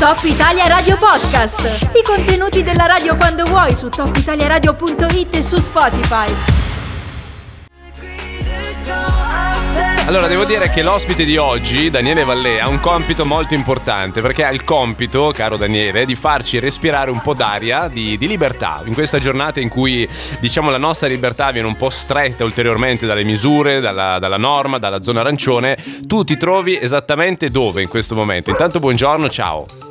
Top Italia Radio Podcast. I contenuti della radio quando vuoi su topitaliaradio.it e su Spotify. Allora, devo dire che l'ospite di oggi, Daniele Vallée, ha un compito molto importante perché ha il compito, caro Daniele, di farci respirare un po' d'aria di, di, libertà. In questa giornata in cui, diciamo, la nostra libertà viene un po' stretta ulteriormente dalle misure, dalla, dalla norma, dalla zona arancione, tu ti trovi esattamente dove in questo momento? Intanto, buongiorno, ciao.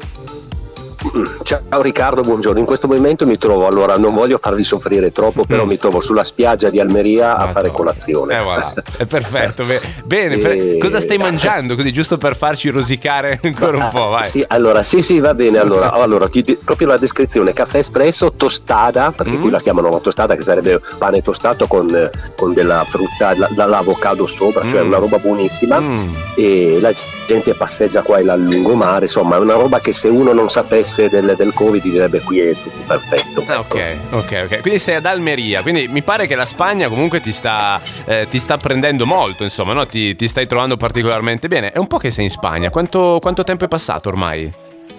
Ciao Riccardo, buongiorno. In questo momento mi trovo, allora non voglio farvi soffrire troppo, però mm. mi trovo sulla spiaggia di Almeria a fare colazione. Eh, voilà. È perfetto. Bene, e... cosa stai mangiando? Così giusto per farci rosicare ancora un po', vai. Sì, allora, sì, sì, va bene. Allora, allora ti, proprio la descrizione: caffè espresso, tostata, perché mm. qui la chiamano la tostata, che sarebbe pane tostato con, con della frutta, l'avocado sopra, cioè mm. cioè una roba buonissima. Mm. E la gente passeggia qua e là al lungomare, insomma, è una roba che se uno non sapesse notizie del, del Covid direbbe qui è tutto perfetto. Ah, ok, ok, ok. Quindi sei ad Almeria, quindi mi pare che la Spagna comunque ti sta, eh, ti sta prendendo molto, insomma, no? ti, ti, stai trovando particolarmente bene. È un po' che sei in Spagna, quanto, quanto tempo è passato ormai?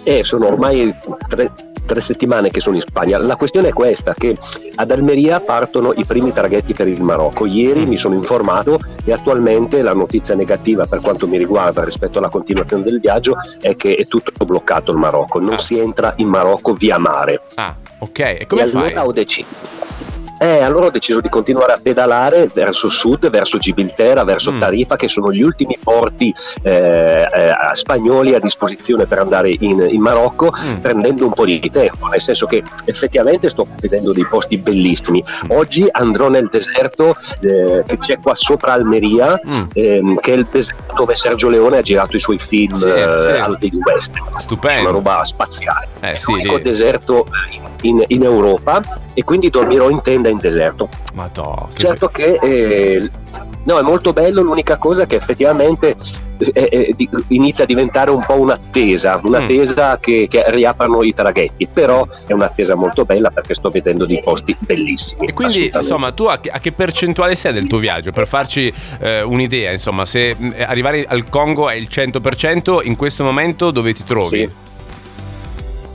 Eh, sono ormai tre, tre settimane che sono in Spagna. La questione è questa, che ad Almeria partono i primi traghetti per il Marocco. Ieri mi sono informato e attualmente la notizia negativa per quanto mi riguarda rispetto alla continuazione del viaggio è che è tutto bloccato il Marocco, non ah. si entra in Marocco via mare. Ah, ok. E come e fai? Allora ho deciso eh, allora ho deciso di continuare a pedalare verso sud, verso Gibilterra, verso mm. Tarifa, che sono gli ultimi porti eh, eh, spagnoli a disposizione per andare in, in Marocco, mm. prendendo un po' di tempo, nel senso che effettivamente sto vedendo dei posti bellissimi. Mm. Oggi andrò nel deserto eh, che c'è qua sopra Almeria, mm. ehm, che è il deserto dove Sergio Leone ha girato i suoi film sì, eh, sì. al West. Stupendo. Una roba spaziale. Eh, è sì, l'unico deserto in, in Europa e quindi dormirò in tenda in deserto. Ma to, che certo che eh, no, è molto bello, l'unica cosa che effettivamente eh, eh, inizia a diventare un po' un'attesa, un'attesa mm. che, che, riaprano i traghetti, però è un'attesa molto bella perché sto vedendo dei posti bellissimi. E quindi insomma tu a che, a che percentuale sei del tuo viaggio? Per farci eh, un'idea, insomma se eh, arrivare al Congo è il 100%, in questo momento dove ti trovi? Sì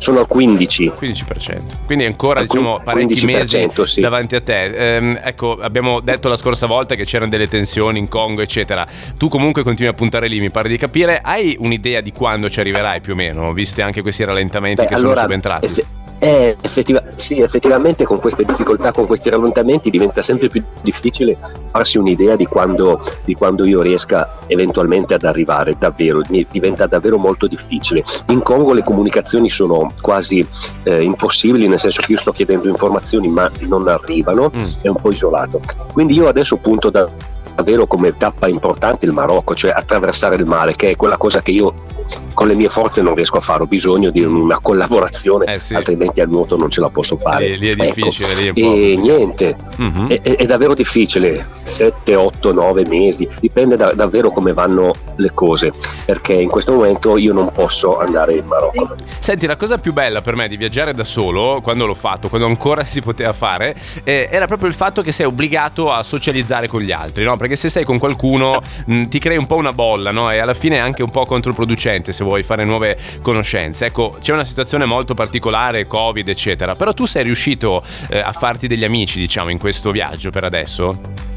sono al 15. 15%. Quindi ancora diciamo parecchi mesi sì. davanti a te. Ehm, ecco, abbiamo detto la scorsa volta che c'erano delle tensioni in Congo, eccetera. Tu comunque continui a puntare lì, mi pare di capire. Hai un'idea di quando ci arriverai più o meno, viste anche questi rallentamenti Beh, che allora, sono subentrati? Eff- eh, effettiva- sì, effettivamente con queste difficoltà, con questi rallentamenti diventa sempre più difficile farsi un'idea di quando, di quando io riesca eventualmente ad arrivare, davvero, diventa davvero molto difficile. In Congo le comunicazioni sono quasi eh, impossibili, nel senso che io sto chiedendo informazioni ma non arrivano, mm. è un po' isolato. Quindi io adesso punto da davvero come tappa importante il Marocco, cioè attraversare il mare, che è quella cosa che io con le mie forze non riesco a fare, ho bisogno di una collaborazione, eh sì. altrimenti al nuoto non ce la posso fare. Lì, lì è ecco. difficile, ecco. lì è E niente, mm-hmm. è, è, davvero difficile, 7, 8, 9 mesi, dipende da, davvero come vanno le cose, perché in questo momento io non posso andare in Marocco. Senti, la cosa più bella per me di viaggiare da solo, quando l'ho fatto, quando ancora si poteva fare, eh, era proprio il fatto che sei obbligato a socializzare con gli altri, no? Perché se sei con qualcuno mh, ti crei un po' una bolla, no? E alla fine è anche un po' controproducente se vuoi fare nuove conoscenze. Ecco, c'è una situazione molto particolare, Covid, eccetera, però tu sei riuscito eh, a farti degli amici, diciamo, in questo viaggio per adesso?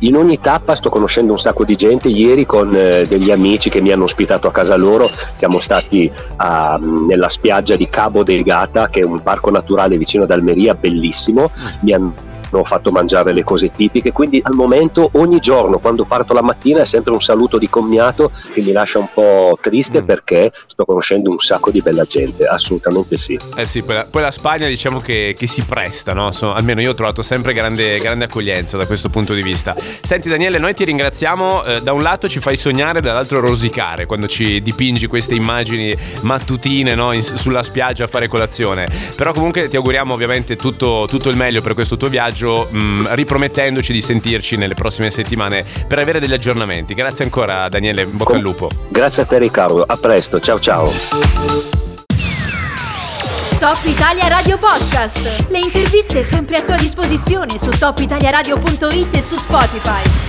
in ogni tappa sto conoscendo un sacco di gente. Ieri con eh, degli amici che mi hanno ospitato a casa loro siamo stati a, nella spiaggia di Cabo del Gata, che è un parco naturale vicino ad Almeria, bellissimo. Mi hanno ho fatto mangiare le cose tipiche, quindi al momento ogni giorno quando parto la mattina è sempre un saluto di commiato che mi lascia un po' triste mm. perché sto conoscendo un sacco di bella gente, assolutamente sì. Eh sì, poi la, poi la Spagna diciamo che, che, si presta, no? so, almeno io ho trovato sempre grande, grande, accoglienza da questo punto di vista. Senti Daniele, noi ti ringraziamo, eh, da un lato ci fai sognare, dall'altro rosicare quando ci dipingi queste immagini mattutine no? In, sulla spiaggia a fare colazione, però comunque ti auguriamo ovviamente tutto, tutto il meglio per questo tuo viaggio messaggio mh, mm, ripromettendoci di sentirci nelle prossime settimane per avere degli aggiornamenti. Grazie ancora Daniele, bocca al lupo. Grazie a te Riccardo, a presto, ciao ciao. Top Italia Radio Podcast. Le interviste sempre a tua disposizione su topitaliaradio.it e su Spotify.